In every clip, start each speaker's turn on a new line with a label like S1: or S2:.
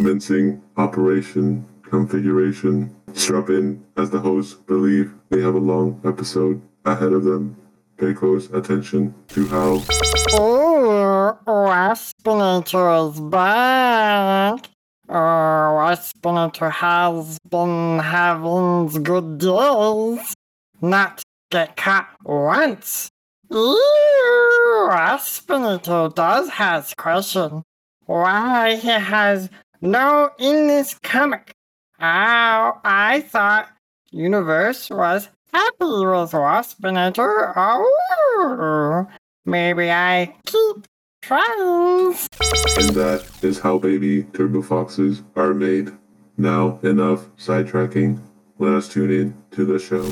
S1: commencing Operation Configuration. Strap in as the hosts believe they have a long episode ahead of them. Pay close attention to how
S2: Ooh, Waspinator is back. Oh, Waspinator has been having good days. Not get caught once. Ew, Waspinator does has question. Why he has no in this comic. Oh, I thought universe was happy with Waspinator. Oh, maybe I keep trying.
S1: And that is how baby turbo foxes are made. Now, enough sidetracking. Let us tune in to the show.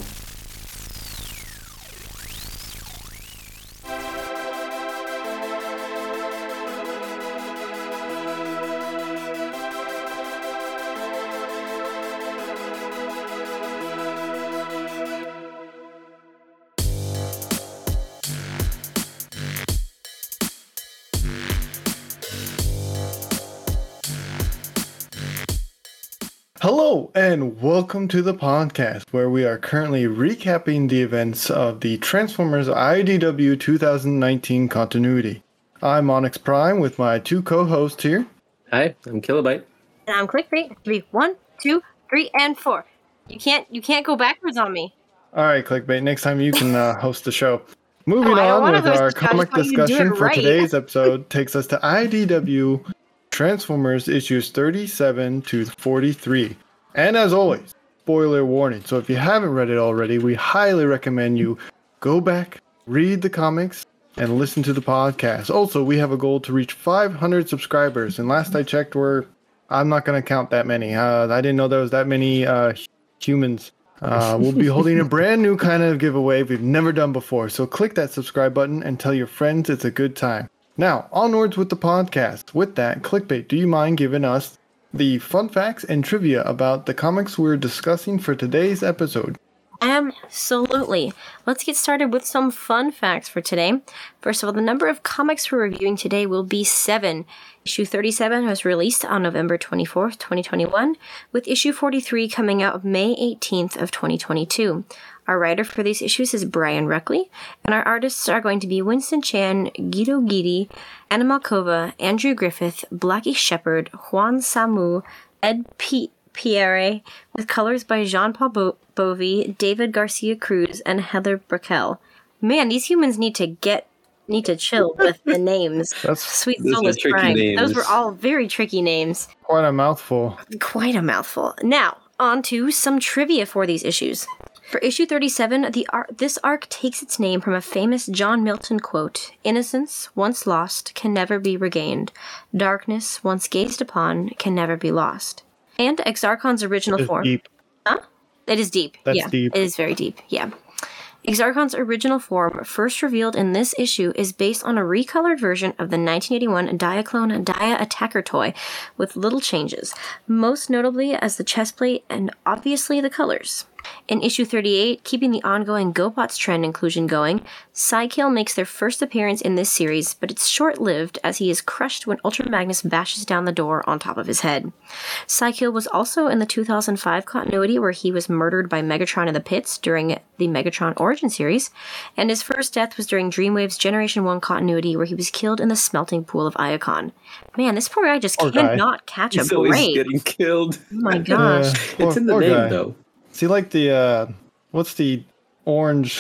S3: Hello, and welcome to the podcast where we are currently recapping the events of the Transformers IDW 2019 continuity. I'm Onyx Prime with my two co hosts here.
S4: Hi, I'm Kilobyte.
S5: And I'm clickbait. Three, one, two, three, and four. You can't you can't go backwards on me.
S3: All right, Clickbait, next time you can uh, host the show. Moving
S5: Oh,
S3: on with our
S5: the show, I
S3: comic
S5: just want you to do
S3: discussion
S5: it
S3: for today's episode takes us to IDW Transformers issues 37 to 43. And as always, spoiler warning. So if you haven't read it already, we highly recommend you go back, read the comics, and listen to the podcast. Also, we have a goal to reach 500 subscribers. And last I checked, we're I'm not going to count that many. Uh, I didn't know there was that many uh, humans. Uh, we'll be holding a brand new kind of giveaway we've never done before. So click that subscribe button and tell your friends it's a good time. Now, onwards with the podcast. With that, Clickbait, do you mind giving us the fun facts and trivia about the comics we're discussing for today's episode?
S5: Absolutely. Let's get started with some fun facts for today. First of all, the number of comics we're reviewing today will be seven. Issue 37 was released on November 24th, 2021, with issue 43 coming out May 18th of 2022. Our writer for these issues is Brian Ruckley, and our artists are going to be Winston Chan, Guido Guidi, Anna Malkova, Andrew Griffith, Blackie Shepard, Juan Samu, Ed P- Pierre, with colors by Jean Paul Bo- Bovey, David Garcia Cruz, and Heather Breckel. Man, these humans need to get need to chill with the names.
S3: That's
S5: Sweet
S4: Those are
S5: Soulless Prime.
S4: names.
S5: Those were all very tricky names.
S3: quite a mouthful.
S5: Quite a mouthful. Now, on to some trivia for these issues. For issue 37, the ar- this arc takes its name from a famous John Milton quote Innocence, once lost, can never be regained. Darkness, once gazed upon, can never be lost. And Exarchon's original form.
S3: deep.
S5: It is deep.
S3: That's
S5: yeah,
S3: deep.
S5: It is very deep. Yeah. Exarchon's original form, first revealed in this issue, is based on a recolored version of the 1981 Diaclone Dia Attacker toy with little changes, most notably as the chest plate and obviously the colors. In issue 38, keeping the ongoing GoBots trend inclusion going, Psykill makes their first appearance in this series, but it's short lived as he is crushed when Ultra Magnus bashes down the door on top of his head. Psykill was also in the 2005 continuity where he was murdered by Megatron in the pits during the Megatron Origin series, and his first death was during Dreamwave's Generation 1 continuity where he was killed in the smelting pool of Iacon. Man, this poor guy just
S3: Poor guy.
S5: cannot catch a
S4: He's always
S5: break.
S4: getting killed.
S5: Oh my gosh.
S3: Yeah,
S4: It's in the
S3: poor
S4: name,
S3: guy.
S4: though.
S3: Is he like the uh, what's the orange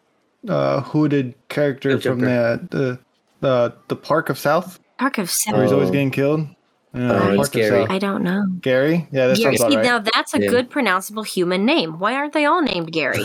S3: uh, hooded character
S4: The
S3: from
S4: Joker.
S3: the, the the the Park of South
S5: Park of
S3: where he's always getting killed? Yeah, Park of
S4: Gary.
S3: South.
S5: I don't know.
S3: Gary? Yeah, that
S5: Gary,
S3: sounds
S5: see,
S3: right.
S5: now that's a
S4: Yeah.
S5: good pronounceable human name. Why aren't they all named Gary?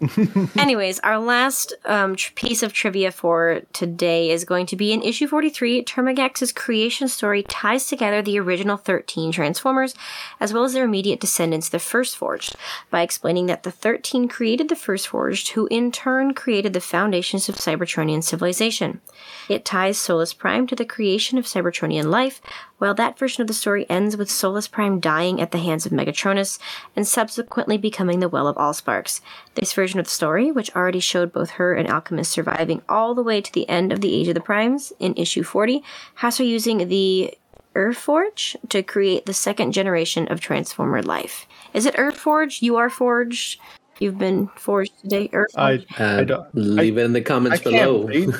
S5: Anyways, our last um, tr- piece of trivia for today is going to be in issue 43. Termagax's creation story ties together the original 13 Transformers, as well as their immediate descendants, the First Forged, by explaining that the 13 created the First Forged, who in turn created the foundations of Cybertronian civilization. It ties Solus Prime to the creation of Cybertronian life, while that version of the story ends with Solus Prime dying at the hands of Megatronus and subsequently becoming the Well of Allsparks. This version of the story, which already showed both her and Alchemist surviving all the way to the end of the Age of the Primes in issue 40, has her using the Earthforge to create the second generation of Transformer life. Is it Earthforge? You are forged. You've been forged today. Earthforge.
S3: I
S4: Uh,
S3: I don't-
S4: leave it in the comments
S3: I can't
S4: below.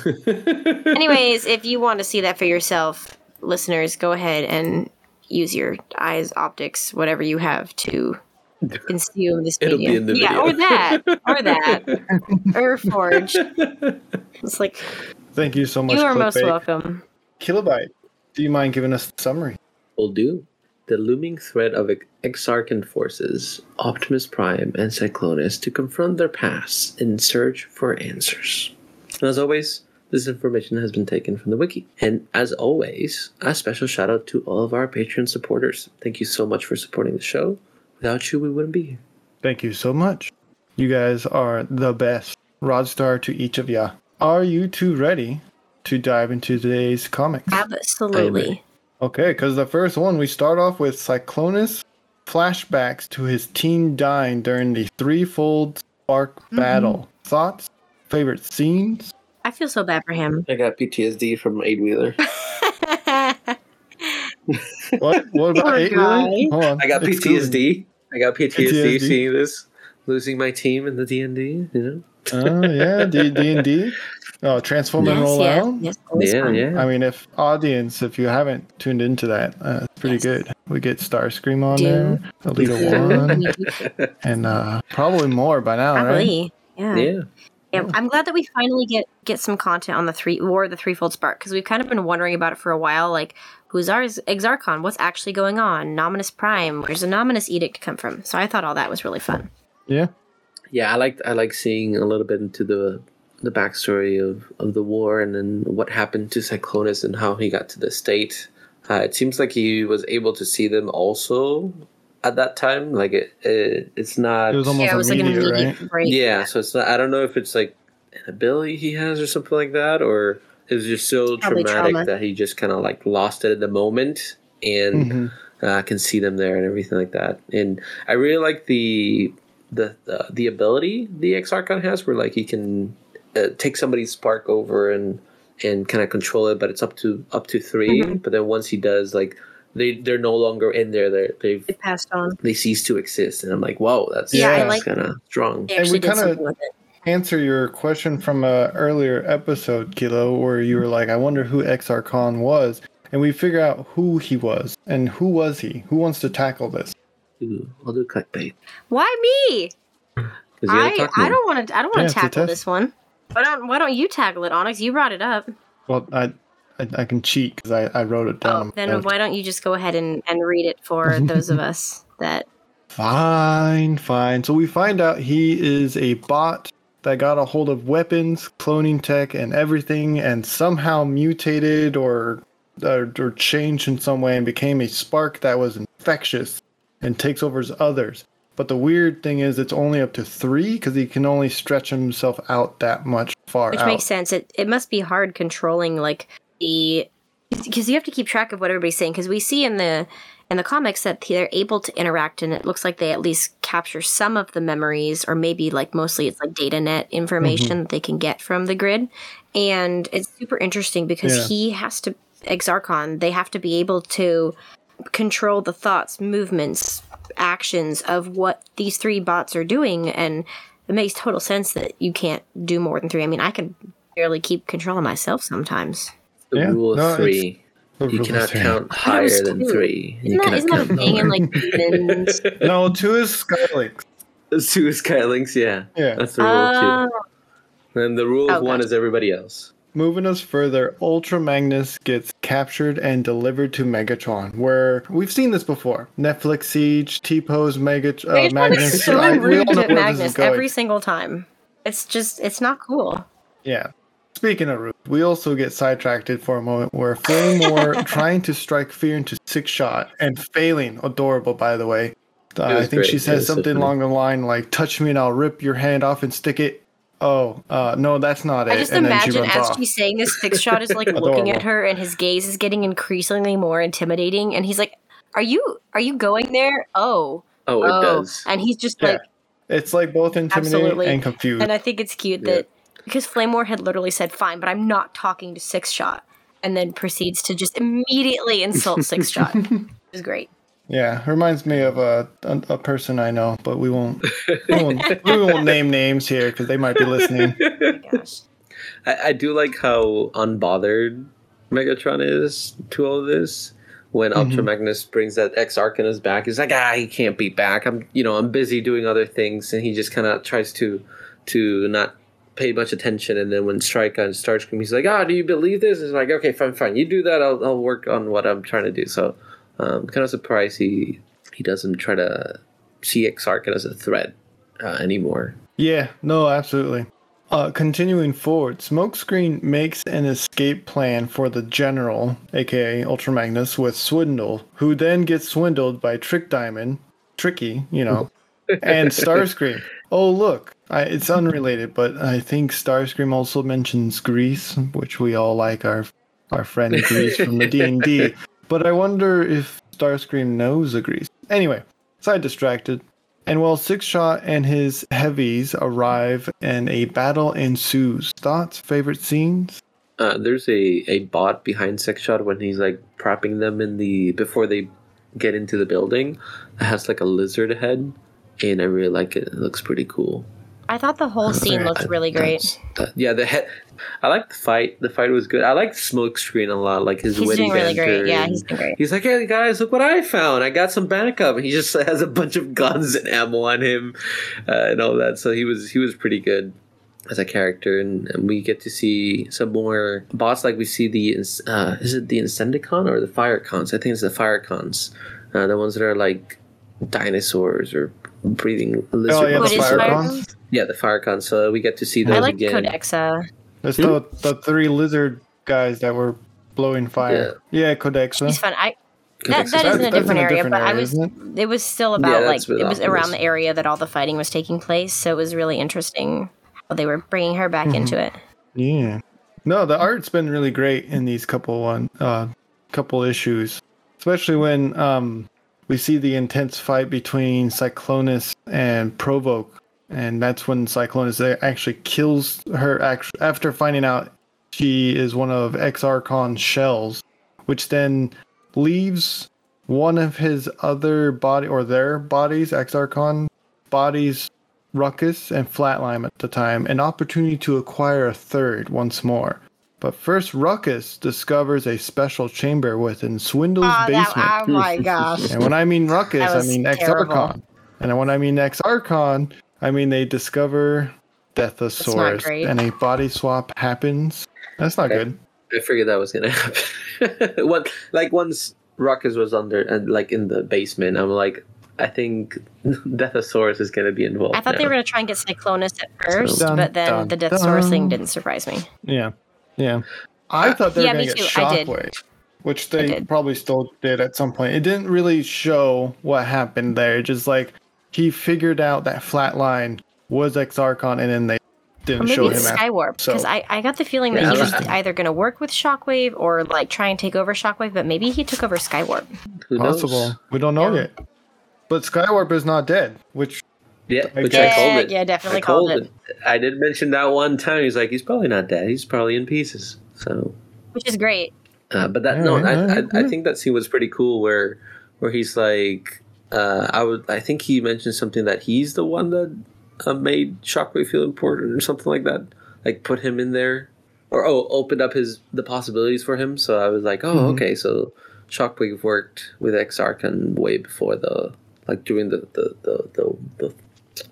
S5: Anyways, if you want to see that for yourself, listeners, go ahead and use your eyes, optics, whatever you have to consume this
S4: It'll
S5: media.
S4: be in the
S5: yeah,
S4: video.
S5: or that, or that, or Forge. It's like
S3: thank you so much.
S5: you are most
S3: Clickbait.
S5: welcome.
S3: Kilobyte, do you mind giving us a summary?
S4: will do. The looming threat of Ex- Exarchon forces, Optimus Prime and Cyclonus to confront their past in search for answers. And as always, this information has been taken from the wiki. And as always, a special shout out to all of our Patreon supporters. Thank you so much for supporting the show. Without you, we wouldn't be here.
S3: Thank you so much. You guys are the best. Rodstar to each of ya. Are you two ready to dive into today's comics?
S5: Absolutely.
S3: Okay, because the first one we start off with Cyclonus flashbacks to his team dying during the threefold spark mm-hmm. battle. Thoughts? Favorite scenes?
S5: I feel so bad for him.
S4: I got PTSD from Eight Wheeler.
S3: What? What about
S5: Poor
S3: eight
S5: guy.
S3: really? Hold on.
S4: I got
S3: it's good.
S4: PTSD. I got PTSD,
S3: PTSD.
S4: seeing this, losing my team in the D and D. You know.
S3: Oh yeah, D and D. Oh, transform and
S5: yes,
S3: roll
S5: yes,
S3: out.
S5: yes.
S4: Yeah,
S5: fun.
S4: yeah.
S3: I mean, if audience, if you haven't tuned into that, uh, it's pretty
S5: Yes.
S3: good. We get Starscream on
S5: Do.
S3: there, Elita One,
S5: We
S3: and uh, probably more by now, right?
S5: Yeah.
S4: Yeah.
S5: Yeah, I'm glad that we finally get get some content on the three war the threefold spark because we've kind of been wondering about it for a while. Like, who's our Exarchon? What's actually going on? Nominus Prime? Where's the Nominus Edict come from? So I thought all that was really fun.
S3: Yeah.
S4: Yeah, I like I like seeing a little bit into the the backstory of, of the war and then what happened to Cyclonus and how he got to the state. Uh, it seems like he was able to see them also at that time. Like it, it it's not.
S3: It was almost
S5: yeah, it was like an
S3: immediate,
S5: immediate
S3: right?
S5: break.
S4: yeah, so it's not. I don't know if it's like an ability he has or something like that, or it was just so
S5: Probably
S4: traumatic
S5: trauma.
S4: that he just kind of like lost it at the moment and
S3: Mhm.
S4: uh, can see them there and everything like that. And I really like the the the, the ability the Exarchon has, where like he can uh, take somebody's spark over and and kind of control it, but it's up to up to 3
S5: Mhm.
S4: But then once he does, like they they're no longer in there. They they've
S5: It passed on.
S4: they cease to exist, and I'm like, whoa, that's
S3: Yeah, I
S4: that's
S5: like-
S4: kind of strong.
S5: They
S3: And we kinda-
S5: something with it.
S3: Answer your question from a earlier episode, Kilo, where you were like, "I wonder who Exarchon was," and we figure out who he was and who was he. Who wants to tackle this?
S4: Ooh, I'll do clickbait.
S5: Why me? I I don't want to I don't want
S3: it's
S5: to
S3: a
S5: tackle this one. Why don't Why don't you tackle it, Onyx? You brought it up.
S3: Well, I I, I can cheat because I, I wrote it down.
S5: Oh, then why don't you just go ahead and, and read it for those of us that
S3: Fine, fine. So we find out he is a bot that got a hold of weapons, cloning tech, and everything, and somehow mutated or or, or changed in some way and became a spark that was infectious and takes over as others. But the weird thing is, it's only up to three because he can only stretch himself out that much far
S5: Which
S3: out.
S5: makes sense. It it must be hard controlling like the because you have to keep track of what everybody's saying. Because we see in the in the comics that they're able to interact, and it looks like they at least capture some of the memories, or maybe like mostly it's like data net information mm-hmm. that they can get from the grid. And it's super interesting because
S3: Yeah.
S5: he has to Exarchon. They have to be able to control the thoughts, movements, actions of what these three bots are doing, and it makes total sense that you can't do more than three. I mean, I can barely keep control of myself sometimes.
S4: The
S3: Yeah,
S4: rule of
S3: no,
S4: three. You cannot
S3: three.
S4: count higher than three.
S5: Isn't
S4: you
S5: that,
S4: cannot
S5: isn't that a thing in like demons?
S3: No, two is Skylynx.
S4: Two is Skylynx, yeah.
S3: Yeah.
S4: That's the rule of
S5: Oh,
S4: two. And the rule of one
S5: gotcha.
S4: is everybody else.
S3: Moving us further, Ultra Magnus gets captured and delivered to Megatron, where we've seen this before. Netflix Siege, T-Pose, Mega, uh,
S5: Megatron
S3: Magnus.
S5: is so
S3: I-
S5: rude to
S3: where this is
S5: Magnus every single time. It's just, it's not cool.
S3: Yeah. Speaking of rude, we also get sidetracked for a moment where Flamewar trying to strike fear into six shot and failing. Adorable, by the way. Uh, I think she
S4: great. It
S3: says
S4: was so
S3: something along the line like, "Touch me and I'll rip your hand off and stick it." Oh, uh, no, that's not it.
S5: I just
S3: and then she
S5: imagine
S3: runs
S5: as
S3: off.
S5: she's saying this, Six Shot is like looking at her, and his gaze is getting increasingly more intimidating. And he's like, "Are you, are you going there? Oh,
S4: Oh, it
S5: oh."
S4: does.
S5: And he's just
S3: Yeah.
S5: like,
S3: It's like both intimidating
S5: Absolutely.
S3: and confused.
S5: And I think it's cute
S4: Yeah.
S5: that because Flamewar had literally said, "Fine, but I'm not talking to Six Shot," and then proceeds to just immediately insult Six Shot. it was great.
S3: Yeah, reminds me of a, a a person I know, but we won't we won't, we won't name names here because they might be listening.
S5: Gosh.
S4: I, I do like how unbothered Megatron is to all of this. When Ultra Magnus brings that X Arc in his back, he's like, ah, he can't be back. I'm, you know, I'm busy doing other things, and he just kind of tries to, to not pay much attention. And then when Strike on Starscream, he's like, ah, do you believe this? It's like, okay, fine, fine, you do that. I'll, I'll work on what I'm trying to do. So, um, kind of surprised he he doesn't try to see X Arc as a threat uh, anymore.
S3: Yeah, no, absolutely. Uh, continuing forward, Smokescreen makes an escape plan for the General, aka Ultra Magnus, with Swindle, who then gets swindled by Trick Diamond, Tricky, you know, and Starscream. Oh, look, I, it's unrelated, but I think Starscream also mentions Grease, which we all like our our friend Grease from the D and D. But I wonder if Starscream knows a Grease. Anyway, side distracted. And while Six Shot and his heavies arrive and a battle ensues, thoughts, favorite scenes?
S4: Uh, there's a, a bot behind Six Shot when he's like propping them in the before they get into the building. It has like a lizard head, and I really like it. It looks pretty cool.
S5: I thought the whole scene looked really great.
S4: That- yeah, the head. I like the fight. The fight was good. I like Smokescreen a lot. Like his
S5: He's
S4: witty
S5: doing really
S4: banter
S5: great. Yeah, he's doing great.
S4: He's like, hey guys, look what I found. I got some backup. And he just has a bunch of guns and ammo on him, uh, and all that. So he was he was pretty good as a character, and, and we get to see some more bots. Like we see the uh, is it the Incendicon or the Firecons? I think it's the Firecons, uh, the ones that are like dinosaurs or breathing lizard.
S3: Oh yeah, the
S5: What is
S3: fire
S5: Fire
S3: cons.
S5: Cons?
S4: yeah, the Firecons. So we get to see those
S5: I like
S4: again.
S5: Codexa.
S3: That's the the three lizard guys that were blowing fire. Yeah, Codexa.
S5: He's fun. I that, that is in a different area,
S3: different
S5: but I was
S3: isn't
S5: it was still about like it was around the area that all the fighting was taking place, so it was really interesting how they were bringing her back
S3: Mm-hmm.
S5: into it.
S3: Yeah. No, the art's been really great in these couple one uh couple issues. Especially when um we see the intense fight between Cyclonus and Provoke. And that's when Cyclonus actually kills her after finding out she is one of Exarchon's shells, which then leaves one of his other body or their bodies, Exarchon bodies Ruckus and Flatline at the time an opportunity to acquire a third once more. But first, Ruckus discovers a special chamber within Swindle's ah, basement.
S5: oh my gosh.
S3: and when I mean Ruckus, I mean Exarchon. And when I mean Exarchon, I mean they discover
S5: not
S3: Deathosaurus and a body swap happens. That's not
S4: Okay.
S3: good.
S4: I figured that was gonna happen. One like once Ruckus was under and like in the basement, I'm like, I think Deathosaurus is gonna be involved.
S5: I thought they were gonna try and get Cyclonus at first,
S3: Dun,
S5: but then
S3: dun,
S5: the Deathsaurus thing didn't surprise me.
S3: Yeah. Yeah. I uh, thought they
S5: yeah,
S3: were
S5: me
S3: going to get
S5: too. I did.
S3: Shockwave, which they probably still did at some point. It didn't really show what happened there. Just like he figured out that Flatline was Exarchon and then they didn't
S5: maybe
S3: show
S5: it's
S3: him after.
S5: Skywarp because
S3: so-
S5: I, I got the feeling
S4: Yeah,
S5: that he was either going to work with Shockwave or like try and take over Shockwave, but maybe he took over Skywarp.
S4: Who knows?
S3: Possible. We don't know
S5: Yeah.
S3: yet. But Skywarp is not dead, which
S4: Yeah, which
S3: guess.
S4: I called it.
S5: yeah, definitely
S4: I called
S5: called
S4: it. I did mention that one time. He's like, he's probably not dead. He's probably in pieces. So,
S5: Which is great.
S4: uh, but that
S3: Yeah,
S4: no,
S3: yeah,
S4: I,
S3: yeah,
S4: I. I think that scene was pretty cool. Where where he's like, uh, I would, I think he mentioned something that he's the one that uh, made Shockwave feel important or something like that. Like put him in there, or oh, opened up his the possibilities for him. So I was like, oh,
S3: Mhm.
S4: okay. So Shockwave worked with Exarchon way before the like during the the the the, the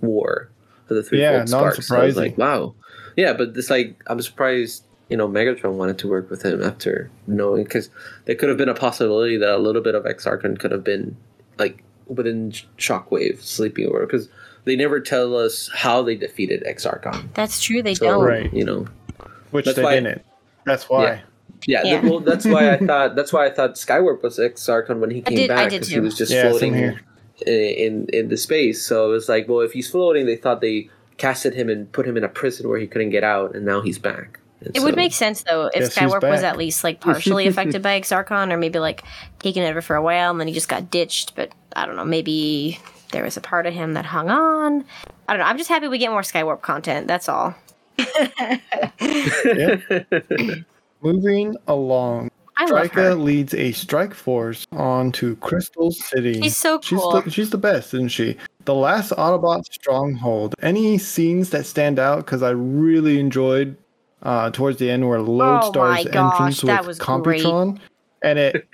S4: war of the three
S3: Yeah,
S4: fold sparks. So I was like, wow, yeah. But it's like I'm surprised. You know, Megatron wanted to work with him after knowing because there could have been a possibility that a little bit of Exarchon could have been like within Sh- Shockwave sleeping over because they never tell us how they defeated Exarchon.
S5: That's true. They
S4: So
S5: don't.
S3: Right.
S4: you know,
S3: which
S4: That's
S3: they
S4: why-
S3: didn't. That's why.
S4: yeah.
S5: Yeah.
S4: th- well, that's why I thought that's why I thought Skywarp was Exarchon when he
S5: I
S4: came
S5: did-
S4: back because he was just
S3: Yeah,
S4: floating
S3: here.
S4: In, in in the space. So it was like, well, if he's floating, they thought they casted him and put him in a prison where he couldn't get out, and now he's back. And
S5: It would make sense though if
S3: Guess
S5: Skywarp was at least like partially affected by Exarchon, or maybe like taken over for a while and then he just got ditched. But I don't know. Maybe there was a part of him that hung on. I don't know. I'm just happy we get more Skywarp content. That's all.
S3: Moving along,
S5: I love her.
S3: Leads a strike force onto Crystal City.
S5: She's so
S3: She's
S5: cool.
S3: the, she's the best, isn't she? The last Autobot stronghold. Any scenes that stand out? Because I really enjoyed uh, towards the end where
S5: Oh my
S3: Lodestar's
S5: gosh,
S3: entrance
S5: that
S3: with
S5: was
S3: Computron, and it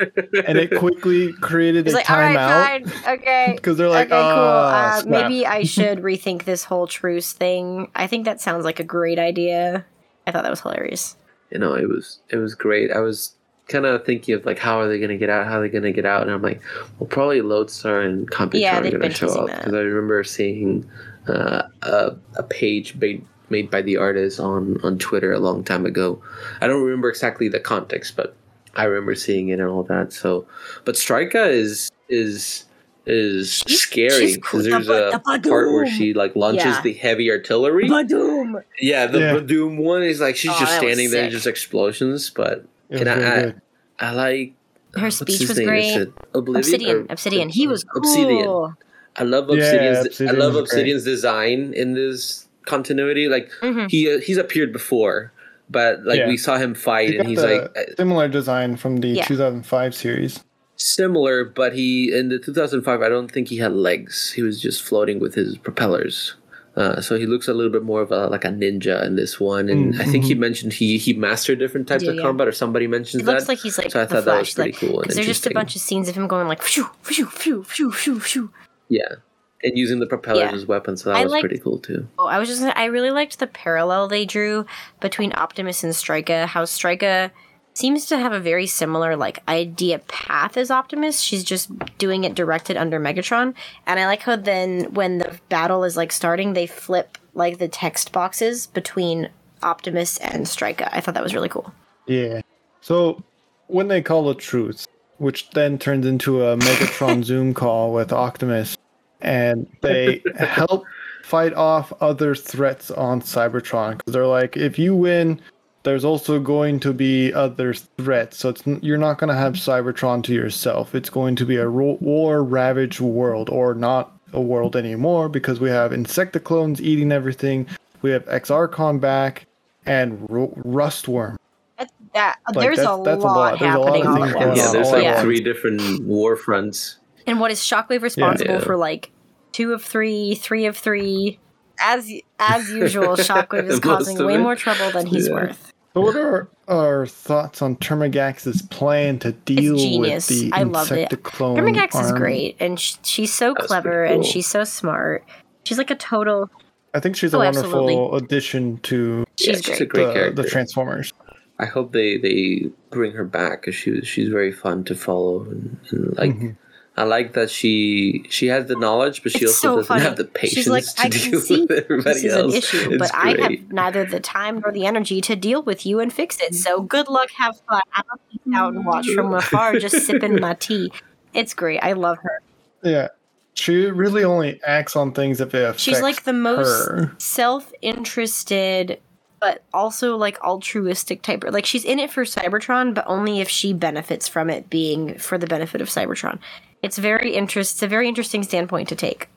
S3: and it quickly created
S5: He's
S3: a
S5: like,
S3: timeout
S5: fine, okay.
S3: because they're like,
S5: okay, cool.
S3: "Ah,
S5: Uh,
S3: snap."
S5: maybe I should rethink this whole truce thing. I think that sounds like a great idea. I thought that was hilarious.
S4: you know, it was it was great. I was kind of thinking of like how are they going to get out? How are they going to get out? And I'm like, well, probably Lodestar and Computron
S5: Yeah,
S4: are
S5: they've
S4: going to show
S5: teasing
S4: up because I remember seeing uh, a a page made made by the artist on on Twitter a long time ago. I don't remember exactly the context, but I remember seeing it and all that. So, but Strika is is is
S5: She's-
S4: scary because there's
S5: The-
S4: a
S5: the
S4: part where she like launches
S5: Yeah.
S4: the heavy artillery.
S5: Badoom!
S4: Yeah, the
S3: Yeah.
S4: Doom one is like she's
S5: Oh,
S4: just standing there, just explosions. But
S3: It was
S4: and I,
S3: really
S4: I,
S3: good.
S4: I like
S5: Her speech was
S4: name?
S5: great.
S4: Is it Oblivion?
S5: Obsidian,
S4: or-
S5: Obsidian. He was cool.
S4: Obsidian. I love
S3: Yeah,
S4: Obsidian's. I love
S3: was great.
S4: Obsidian's design in this continuity. Like
S5: Mhm.
S4: he uh, he's appeared before, but like
S3: Yeah.
S4: we saw him fight,
S3: He
S4: and he's like uh,
S3: similar design from the
S5: Yeah.
S3: 2005 series.
S4: similar, but he in the 2005. I don't think he had legs. He was just floating with his propellers. Uh, so he looks a little bit more of a like a ninja in this one, and
S3: Mm,
S4: I think he
S3: mhm.
S4: mentioned he he mastered different types
S5: Yeah,
S4: of
S5: yeah.
S4: combat, or somebody mentions
S5: It
S4: that.
S5: looks like he's like
S4: So I
S5: the
S4: thought that was
S5: Flash.
S4: pretty
S5: Like,
S4: cool
S5: because there's just a bunch of scenes of him going like, phew, phew, phew, phew, phew, phew.
S4: Yeah, and using the propellers
S5: Yeah.
S4: as weapons, so that
S5: I
S4: was
S5: like-
S4: pretty cool too.
S5: Oh, I was just I really liked the parallel they drew between Optimus and Strika. How Strika seems to have a very similar like idea path as Optimus. She's just doing it directed under Megatron. And I like how then when the battle is like starting, they flip like the text boxes between Optimus and Strika. I thought that was really cool.
S3: Yeah. So when they call a truce, which then turns into a Megatron Zoom call with Optimus, and they help fight off other threats on Cybertron because they're like, if you win, there's also going to be other threats. So it's you're not going to have Cybertron to yourself. It's going to be a ro- war ravaged world, or not a world anymore because we have Insecticlones eating everything. We have Exarchon back and Ru- Rustworm.
S5: That's, that
S3: Like,
S5: there's
S3: that's-
S5: a
S3: that's
S5: lot
S3: lot. A lot
S5: happening all
S3: things
S5: at
S3: going
S5: once.
S4: Yeah, there's like
S5: yeah.
S4: three different war fronts.
S5: And what is Shockwave responsible
S4: Yeah.
S5: for? Like two of three, three of three. As as usual, Shockwave is causing way
S4: it.
S5: more trouble than he's
S4: Yeah.
S5: worth.
S3: So what are our thoughts on Termagax's plan to deal with
S5: genius.
S3: the
S5: I love it.
S3: Insecticlone
S5: Termagax is great, and sh- she's so
S4: That's
S5: clever,
S4: pretty
S5: and she's so smart. She's like a total.
S3: I think she's a
S5: Oh,
S3: wonderful
S5: absolutely.
S3: addition to
S5: She's
S4: yeah, she's
S5: great.
S4: a great
S3: the,
S4: character.
S3: the Transformers.
S4: I hope they they bring her back because she was she's very fun to follow and, and like
S3: Mhm.
S4: I like that she she has the knowledge, but she
S5: It's
S4: also
S5: so
S4: doesn't
S5: funny.
S4: have the patience
S5: She's like,
S4: to
S5: I can
S4: deal
S5: see
S4: with everybody
S5: this is
S4: else.
S5: an issue,
S4: It's
S5: but I have neither the time nor the energy to deal with you and fix it. So mm-hmm. good luck, have fun. I'm gonna peek out and watch from mm-hmm. afar, just sipping my tea. It's great. I love her.
S3: Yeah. She really only acts on things if it affects
S5: She's like the most
S3: her.
S5: self-interested but also like altruistic type like she's in it for cybertron but only if she benefits from it being for the benefit of cybertron it's very interest it's a very interesting standpoint to take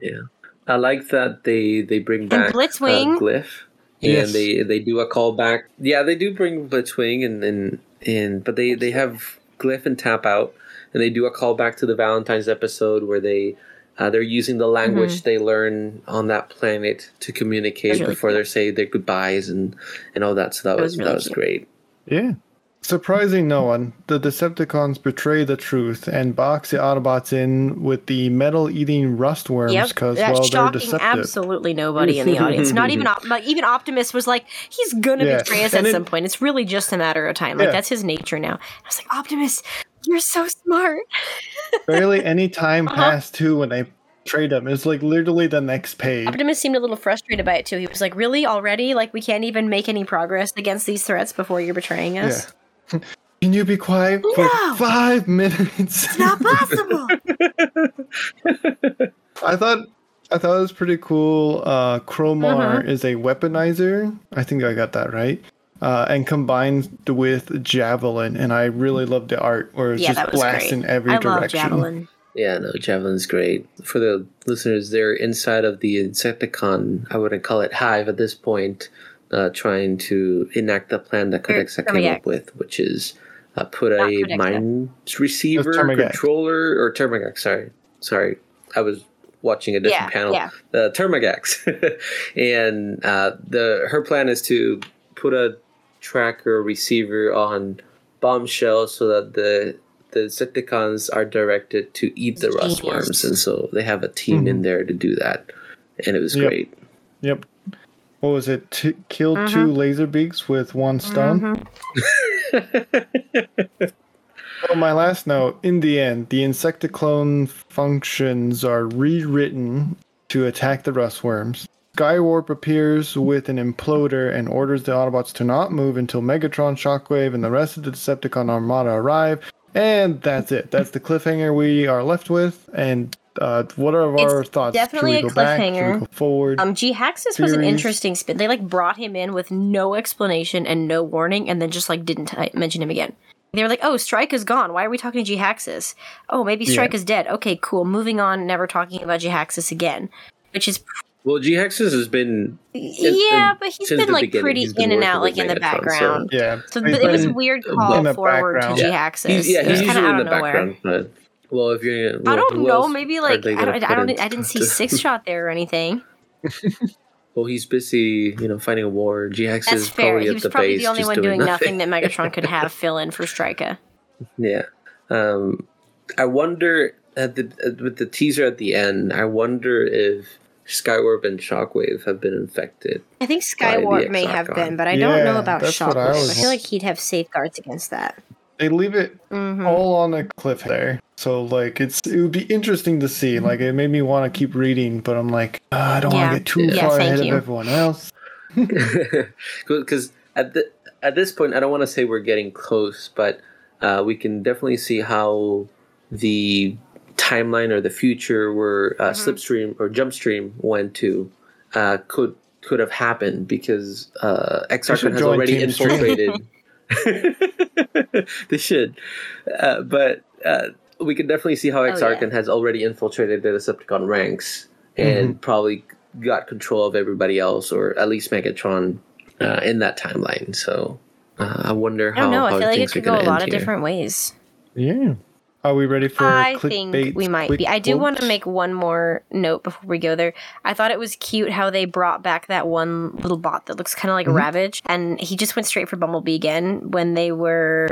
S4: Yeah, I like that they they bring back
S5: Blitzwing.
S4: uh, Glyph,
S3: Yes.
S4: and they they do a callback. Yeah, they do bring Blitzwing, and and and but they they have Glyph and Tap out, and they do a callback to the Valentine's episode where they. Uh, they're using the language they learn on that planet to communicate
S5: really
S4: before
S5: cool.
S4: they say their goodbyes and, and all that. So that
S5: That
S4: was,
S5: was really
S4: that was
S5: cute.
S4: great.
S3: Yeah. Surprising no one, the Decepticons betray the truth and box the Autobots in with the metal-eating rustworms
S5: yep
S3: because,
S5: that's
S3: well, they're
S5: shocking
S3: deceptive.
S5: absolutely nobody in the audience not even Op- like, even optimus was like he's gonna
S3: Yeah.
S5: betray us
S3: And
S5: at
S3: it-
S5: some point it's really just a matter of time like
S3: Yeah.
S5: that's his nature now i was like optimus you're so smart
S3: Barely any time
S5: Uh-huh.
S3: passed too when they trade them. It's like literally the next page.
S5: Optimus seemed a little frustrated by it too. He was like, "Really, already? Like, we can't even make any progress against these threats before you're betraying us?
S3: Yeah. Can you be quiet for five minutes?
S5: It's not possible."
S3: I thought I thought it was pretty cool. Uh, Chromar
S5: Mhm.
S3: is a weaponizer. I think I got that right. Uh, and combined with Javelin, and I really love the art where it's
S5: yeah,
S3: just
S5: that was
S3: blast in every
S5: I love
S3: direction.
S5: Javelin.
S4: Yeah, no, Javelin's great. For the listeners, they're inside of the Insecticon, I wouldn't call it hive at this point, uh, trying to enact the plan that
S5: Er,
S4: Codexa came up with, which is uh, put
S5: Not
S4: a
S5: Codexa.
S4: mind receiver
S3: Termagant.
S4: controller or Termagax. Sorry, sorry, I was watching a different
S5: Yeah,
S4: panel.
S5: yeah.
S4: The Termagax, and uh, the her plan is to put a tracker receiver on bombshell so that the the Insecticons are directed to eat the
S5: Genius.
S4: rustworms, and so they have a team in there to do that, and it was
S3: Yep.
S4: great.
S3: Yep. What was it? T- kill
S5: Mm-hmm.
S3: two laser beaks with one stone. Well, my last note. In the end, the Insecticlone functions are rewritten to attack the Rustworms. Skywarp appears with an imploder and orders the Autobots to not move until Megatron, Shockwave, and the rest of the Decepticon armada arrive. And that's it. That's the cliffhanger we are left with. And uh, what are our
S5: It's
S3: thoughts?
S5: definitely
S3: Should we
S5: a
S3: go back? Should
S5: cliffhanger.
S3: we go forward?
S5: Um, G Haxus was an interesting spin. They like brought him in with no explanation and no warning, and then just like didn't t- mention him again. They were like, "Oh, Strike is gone. Why are we talking to G Haxus? Oh, maybe Strike is dead. Okay, cool. Moving on. Never talking about G Haxus again." Which is
S4: Well, G Hexus has been
S5: yeah, but he's been like
S4: beginning,
S5: pretty
S4: been
S5: in and out, like in the
S4: Megatron, so-
S5: background.
S3: yeah.
S5: So, but it was a weird call
S3: the
S5: forward to
S3: background.
S5: G
S4: Yeah. He's, yeah,
S5: it was
S4: he's
S5: kind of
S4: usually
S5: out
S4: in
S5: of
S4: the
S5: nowhere.
S4: background. But well, if you're,
S5: I don't know.
S4: else
S5: Maybe like I don't. I don't. I didn't see six shot there or anything.
S4: Well, he's busy, you know, fighting a war. G Hex
S5: That's
S4: is
S5: fair.
S4: probably
S5: He
S4: at
S5: was
S4: the
S5: probably
S4: base,
S5: the only
S4: just
S5: one
S4: doing
S5: doing nothing that Megatron could have fill in for Strika.
S4: Yeah. Um, I wonder at the at, with the teaser at the end. I wonder if Skywarp and Shockwave have been infected.
S5: I think Skywarp may have
S4: Exarchon.
S5: been, but I don't know about
S3: that's what I
S5: Shockwave. I, feel like he'd have safeguards against that.
S3: They leave it
S5: hmm
S3: all on a cliff there. So like it's it would be interesting to see. Like it made me want to keep reading, but I'm like uh, I don't
S5: Yeah.
S3: want to get too
S5: Yeah,
S3: far ahead
S5: you.
S3: of everyone else.
S4: Because at the at this point, I don't want to say we're getting close, but uh, we can definitely see how the timeline or the future where uh,
S5: Mm-hmm.
S4: Slipstream or Jumpstream went to uh, could could have happened because uh,
S3: should
S4: Exarchon has already infiltrated. they should, uh, but uh, we can definitely see how
S5: Oh, yeah.
S4: Has already infiltrated the Decepticon ranks and
S3: Mm-hmm.
S4: probably got control of everybody else, or at least Megatron uh, in that timeline. So uh, I wonder
S5: I
S4: how.
S5: don't know.
S4: how
S5: I feel like it
S4: things
S5: could go a lot of
S4: here.
S5: different ways.
S3: Yeah. Are we ready for
S5: I think we might be. I do want to make one more note before we go there. I thought it was cute how they brought back that one little bot that looks kind of like
S3: Mm-hmm.
S5: Ravage, and he just went straight for Bumblebee again when they were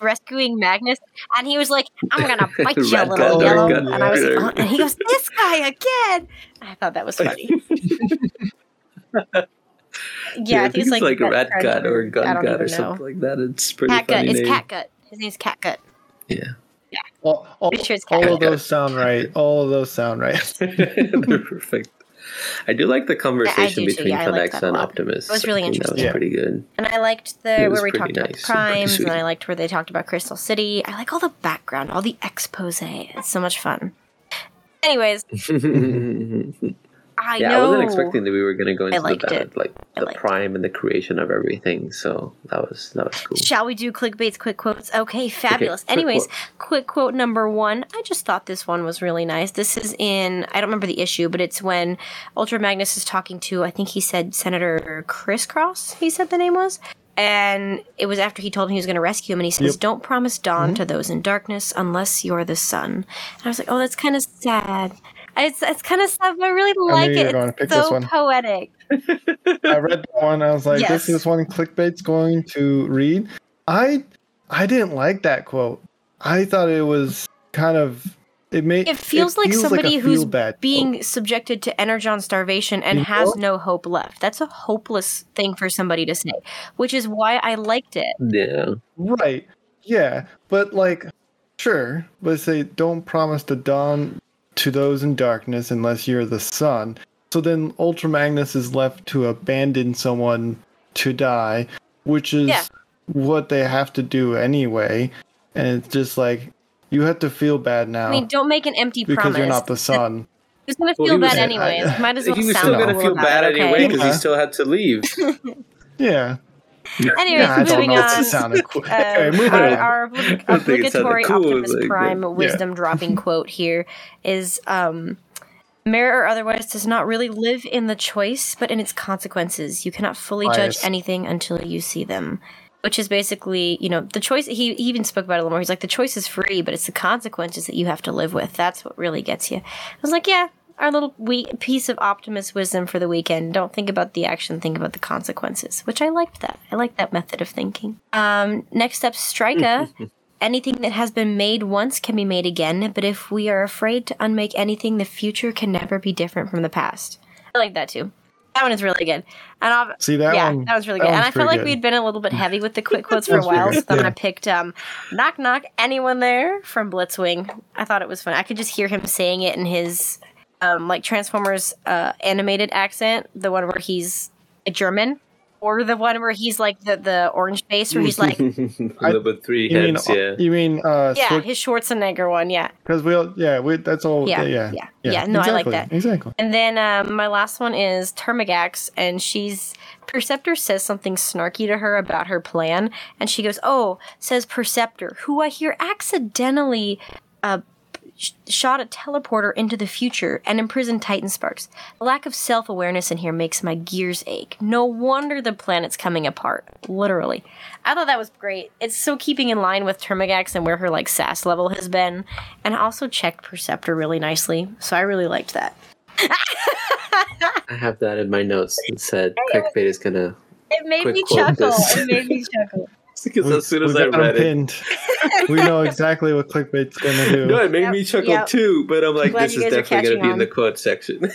S5: rescuing Magnus, and he was like, "I'm gonna bite you,
S4: Red
S5: little
S4: gun,
S5: yellow,"
S4: gun,
S5: and I was like, oh, and he goes, "This guy again." I thought that was funny. yeah,
S4: Yeah,
S5: I think it's like,
S4: like
S5: Vet
S4: Rat Gut or
S5: I
S4: Gun
S5: don't
S4: Gut
S5: even
S4: or something like that. It's pretty
S5: Catgut.
S4: funny
S5: It's
S4: name.
S5: Catgut. His name's Catgut.
S4: Yeah,
S3: All, all,
S5: sure
S3: all of those sound right. All of those sound right.
S4: they're perfect. I do like the conversation between
S5: Yeah, I like Codexa
S4: and. Optimus.
S5: It was really
S4: I think That was
S5: interesting.
S3: Yeah.
S4: pretty good.
S5: And I liked the where we
S4: pretty
S5: talked about
S4: nice
S5: the
S4: and
S5: primes,
S4: sweet.
S5: and I liked where they talked about Crystal City. I like all the background, all the expose. It's so much fun. Anyways, I
S4: yeah,
S5: know.
S4: I wasn't expecting that we were going to go into the bad, like
S5: I
S4: the
S5: liked it.
S4: prime and the creation of everything. So that was that was cool.
S5: Shall we do clickbaits, quick quotes? Okay, fabulous.
S4: quick
S5: Anyways,
S4: quote.
S5: quick quote number one. I just thought this one was really nice. This is in, I don't remember the issue, but it's when Ultra Magnus is talking to, I think he said Senator Chris Cross, he said the name was. And it was after he told him he was going to rescue him, and he says,
S3: Yep.
S5: Don't promise dawn to mm-hmm. those in darkness unless you're the sun. And I was like, Oh, that's kind of sad. It's, it's kind of stuff but I really like
S3: you were
S5: it.
S3: gonna
S5: It's
S3: pick this
S5: so
S3: one.
S5: poetic.
S3: I read that one. I was like,
S5: Yes.
S3: this is one clickbait's going to read. I I didn't like that quote. I thought it was kind of it made
S5: It feels like somebody
S3: a
S5: who's
S3: feel-bad quote.
S5: being subjected to energon starvation and
S3: You
S5: has
S3: know?
S5: no hope left. That's a hopeless thing for somebody to say, which is why I liked it.
S4: Yeah,
S3: Right. Yeah. But like sure. But say don't promise the dawn to those in darkness unless you're the sun. So then Ultra Magnus is left to abandon someone to die, which is
S5: Yeah.
S3: what they have to do anyway. And it's just like you have to feel bad now
S5: I mean, don't make an empty
S3: because
S5: promise.
S3: you're not the sun.
S5: Who's gonna
S4: Well,
S5: feel
S4: he was-
S5: bad
S3: I-
S5: anyways? Might as well
S4: he was
S5: sound
S4: still going to feel bad
S5: okay?
S4: anyway because he
S3: Yeah.
S4: still had to leave.
S3: Yeah.
S5: Anyways,
S3: yeah,
S5: moving on.
S3: sounded cool.
S5: Uh,
S3: anyway, moving
S5: our,
S3: on.
S5: our oblig-
S4: I think it sounded
S5: obligatory
S4: cool,
S5: Optimus
S4: like,
S5: Prime
S4: yeah.
S5: wisdom dropping quote here is um Merit or otherwise does not really live in the choice, but in its consequences. You cannot fully judge anything until you see them. Which is basically, you know, the choice. He, he even spoke about it a little more. He's like, the choice is free, but it's the consequences that you have to live with. That's what really gets you. I was like, yeah, our little we- piece of optimist wisdom for the weekend. Don't think about the action, think about the consequences. Which I liked that. I like that method of thinking. Um, next up, Strika. Anything that has been made once can be made again, but if we are afraid to unmake anything, the future can never be different from the past. I like that too. That one is really good. And I'll,
S3: See that
S5: yeah,
S3: one?
S5: that was really
S3: that
S5: good. And I felt like
S3: good.
S5: we'd been a little bit heavy with the quick quotes for a while, so then
S3: yeah.
S5: I picked um, "Knock Knock." Anyone there from Blitzwing? I thought it was fun. I could just hear him saying it in his um, like Transformers uh, animated accent, the one where he's a German, or the one where he's like the the orange face, where he's like,
S4: the with three
S3: You mean,
S4: yeah.
S3: you mean, uh,
S5: yeah, his Schwarzenegger one, yeah.
S3: because we'll, yeah, we, that's all,
S5: Yeah,
S3: yeah,
S5: yeah, yeah, no, I like that.
S3: Exactly.
S5: And then um, my last one is Termagax, and she's Perceptor says something snarky to her about her plan, and she goes, "Oh," says Perceptor, who I hear accidentally uh, sh- shot a teleporter into the future and imprisoned Titan Sparks. The lack of self awareness in here makes my gears ache. No wonder the planet's coming apart. Literally, I thought that was great. It's so keeping in line with Termagax and where her like sass level has been, and I also checked Perceptor really nicely, so I really liked that.
S4: I have that in my notes that said clickbait is gonna.
S5: It made me chuckle.
S4: this.
S5: It made me chuckle.
S4: Because
S3: We-
S4: as soon as I read it,
S3: pinned. we know exactly what clickbait's gonna do.
S4: no, it made
S5: Yep,
S4: me chuckle
S5: yep.
S4: too. But I'm like,
S5: glad
S4: this is definitely gonna be
S5: catching
S4: in the quote section.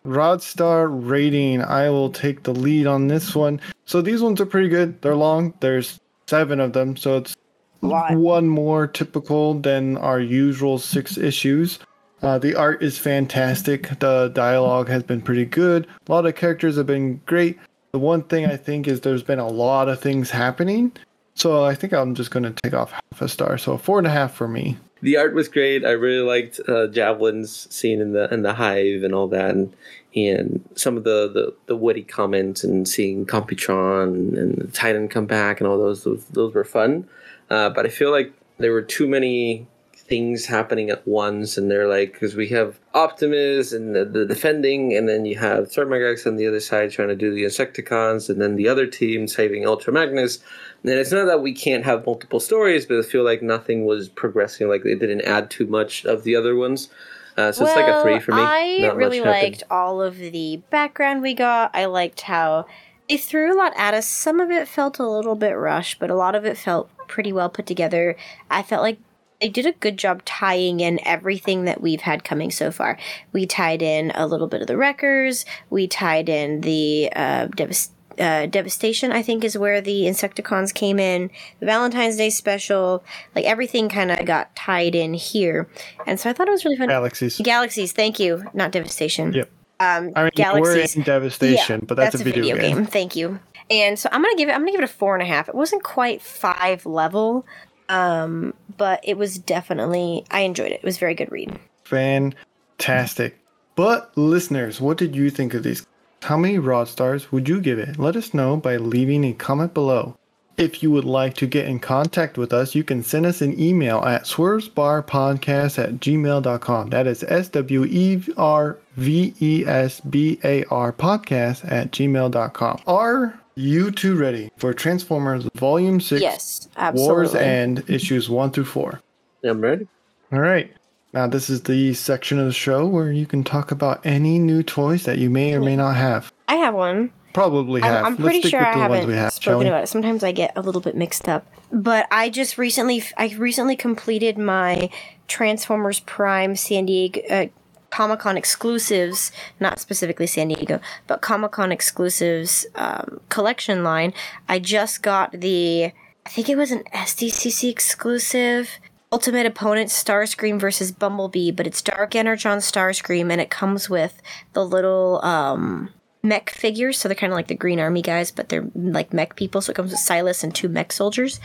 S3: Rod Star rating. I will take the lead on this one. So these ones are pretty good. They're long. There's seven of them, so it's one more typical than our usual six issues. Uh, the art is fantastic. The dialogue has been pretty good. A lot of characters have been great. The one thing I think is there's been a lot of things happening. So I think I'm just going to take off half a star. So four and a half for me.
S4: the art was great. I really liked uh, Javelin's scene in the in the hive and all that, and and some of the the, the witty comments and seeing Computron and Titan come back and all those those, those were fun. Uh, but I feel like there were too many things happening at once, and they're like because we have Optimus and the, the defending, and then you have Termagax on the other side trying to do the Insecticons, and then the other team saving Ultra Magnus. And it's not that we can't have multiple stories, but I feel like nothing was progressing. Like they didn't add too much of the other ones. Uh, so it's like a three for me.
S5: I
S4: Not
S5: really liked all of the background we got. I liked how they threw a lot at us. Some of it felt a little bit rushed, but a lot of it felt pretty well put together. I felt like they did a good job tying in everything that we've had coming so far. We tied in a little bit of the Wreckers. We tied in the uh, Devast- uh, Devastation, I think, is where the Insecticons came in. The Valentine's Day special, like everything kind of got tied in here. And so I thought it was really fun.
S3: Galaxies.
S5: Galaxies, thank you. Not Devastation.
S3: Yep.
S5: Um,
S3: I mean,
S5: Galaxies.
S3: we're in Devastation, but that's, a video, game.
S5: Thank you. And so I'm gonna give it. I'm gonna give it a four and a half. It wasn't quite five level, um, but it was definitely. I enjoyed it. It was a very good read.
S3: Fantastic. But listeners, what did you think of these? How many rod stars would you give it? Let us know by leaving a comment below. If you would like to get in contact with us, you can send us an email at swervesbarpodcast at gmail.com. That is S W E R V E S B A R podcast at gmail.com. Are you two ready for Transformers Volume 6
S5: Yes,
S3: Wars
S5: absolutely.
S3: End issues 1 through 4?
S4: Yeah, I'm ready.
S3: All right. Now, this is the section of the show where you can talk about any new toys that you may or may not have.
S5: I have one.
S3: Probably have.
S5: I'm, I'm pretty sure
S3: with
S5: I
S3: the ones
S5: haven't
S3: we have, shall
S5: spoken
S3: we?
S5: about it. Sometimes I get a little bit mixed up. But I just recently, I recently completed my Transformers Prime San Diego uh, Comic Con exclusives, not specifically San Diego, but Comic Con exclusives um, collection line. I just got the, I think it was an SDCC exclusive. Ultimate Opponent Starscream versus Bumblebee, but it's Dark Energon Starscream, and it comes with the little um, mech figures. So they're kind of like the Green Army guys, but they're like mech people. So it comes with Silas and two mech soldiers.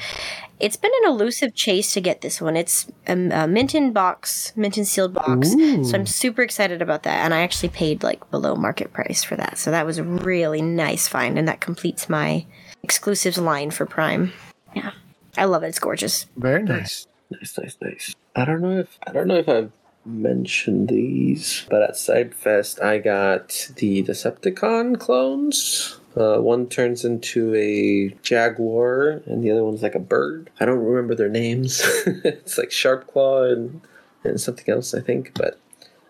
S5: It's been an elusive chase to get this one. It's a, a mint in box, mint in sealed box. So I'm super excited about that. And I actually paid like below market price for that. So that was a really nice find, and that completes my exclusives line for Prime. Yeah, I love it. It's gorgeous.
S3: Very nice.
S4: Nice, nice, nice, nice. I don't know if I don't know if I've mention these, but at Cybfest I got the Decepticon clones. Uh, one turns into a jaguar, and the other one's like a bird. I don't remember their names. it's like Sharpclaw and and something else, I think. But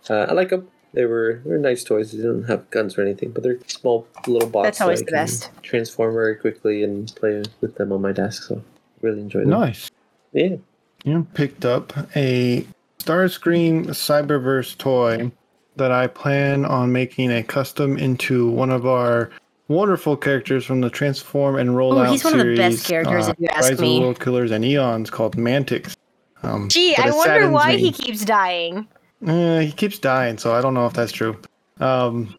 S4: uh, I like them. They were they were nice toys. They didn't have guns or anything, but they're small little bots.
S5: That's always
S4: that I
S5: the
S4: can
S5: best.
S4: Transform very quickly and play with them on my desk. So really enjoy them.
S3: Nice.
S4: Yeah.
S3: You picked up a Starscream Cyberverse toy that I plan on making a custom into one of our wonderful characters from the Transform and Rollout
S5: he's one of the best characters,
S3: uh,
S5: if you ask
S3: Rise
S5: me.
S3: of World Killers and Eons called Mantix. Um,
S5: Gee, I wonder why
S3: me.
S5: he keeps dying.
S3: Eh, he keeps dying, so I don't know if that's true. Um,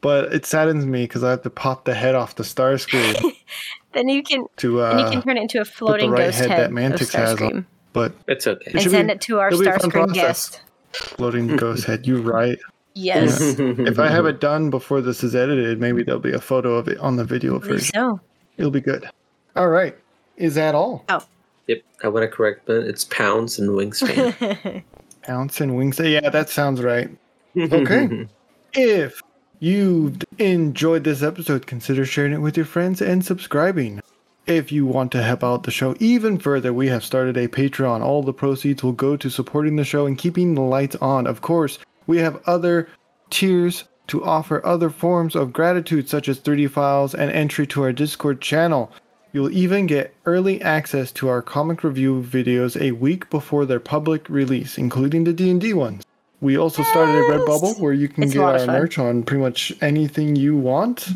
S3: but it saddens me because I have to pop the head off the Starscream
S5: Then you can
S3: to
S5: and you
S3: uh,
S5: can turn it into a floating
S3: right
S5: ghost
S3: head
S5: head,
S3: that Mantix has on- but
S4: It's okay.
S5: and send
S3: be-
S5: it to our
S3: it'll be a fun
S5: Starscream guest.
S3: floating ghost head. You right.
S5: Yes,
S3: if I have it done before this is edited, maybe there'll be a photo of it on the video
S5: I believe
S3: version.
S5: so.
S3: It'll be good. All right. Is that all? Oh.
S4: Yep, I want to correct that. It's pounds and wingspan.
S3: Ounce and wings. Yeah, that sounds right. Okay. If you've enjoyed this episode, consider sharing it with your friends and subscribing. If you want to help out the show even further, we have started a Patreon. All the proceeds will go to supporting the show and keeping the lights on. Of course, we have other tiers to offer other forms of gratitude, such as 3D files and entry to our Discord channel. You'll even get early access to our comic review videos a week before their public release, including the D&D ones. We also started a Redbubble where you can
S5: It's
S3: get our merch on pretty much anything you want.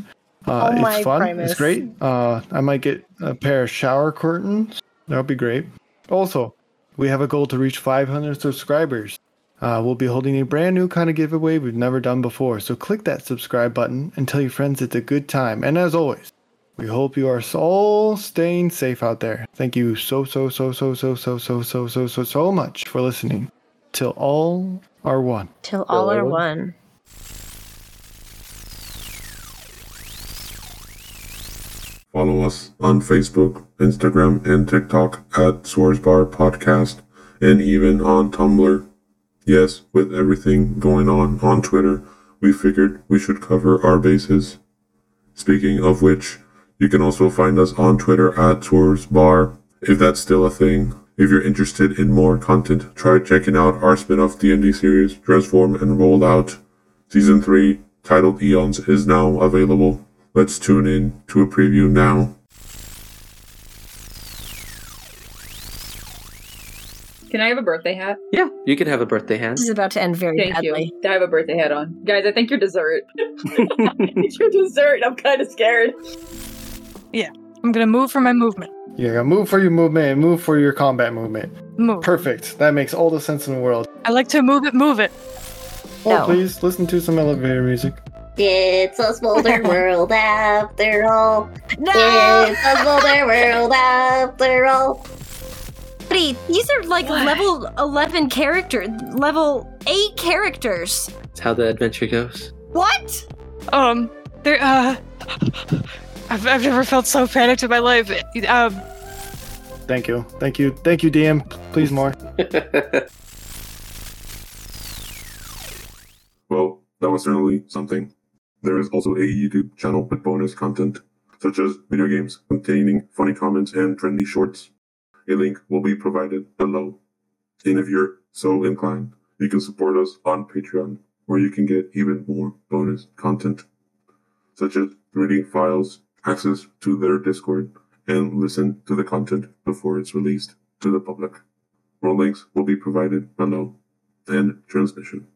S3: Uh,
S5: Oh
S3: it's fun.
S5: Primus.
S3: It's great. Uh, I might get a pair of shower curtains. That would be great. Also, we have a goal to reach 500 subscribers. Uh, we'll be holding a brand new kind of giveaway we've never done before. So click that subscribe button and tell your friends it's a good time. And as always, we hope you are all staying safe out there. Thank you so so so so so so so so so so so much for listening. Till all are one.
S5: Till all are
S4: all-
S5: one.
S1: Follow us on Facebook, Instagram, and TikTok at Swervesbar Podcast, and even on Tumblr. Yes, with everything going on on Twitter, we figured we should cover our bases. Speaking of which, you can also find us on Twitter at Swervesbar, if that's still a thing. If you're interested in more content, try checking out our spin-off D&D series, Transform and Roll Out. Season 3, titled Eons, is now available. Let's tune in to a preview now.
S6: Can I have a birthday hat?
S4: yeah, you can have a birthday hat.
S5: This is about to end very
S6: Thank
S5: badly.
S6: you. I have a birthday hat on. Guys, I think you're dessert. it's your dessert. I'm kind of scared.
S7: Yeah, I'm gonna move for my movement.
S3: You're going to move for your movement and move for your combat movement.
S7: Move.
S3: Perfect. That makes all the sense in the world.
S7: I like to move it, move it.
S3: Oh,
S5: No.
S3: please listen to some elevator music.
S8: It's a smolder world after all.
S5: No,
S8: It's a smolder world after all.
S5: buddy, these are like level eleven character, level eight characters.
S4: That's how the adventure goes.
S5: What?
S7: Um, there. Uh, I've I've never felt so panicked in my life. Um,
S3: Thank you. Thank you. Thank you, DM. Please more.
S1: Well, that was certainly something. There is also a YouTube channel with bonus content, such as video games containing funny comments and trendy shorts. A link will be provided below. And if you're so inclined, you can support us on Patreon, where you can get even more bonus content, such as reading files, access to their Discord, and listen to the content before it's released to the public. More links will be provided below. End transmission.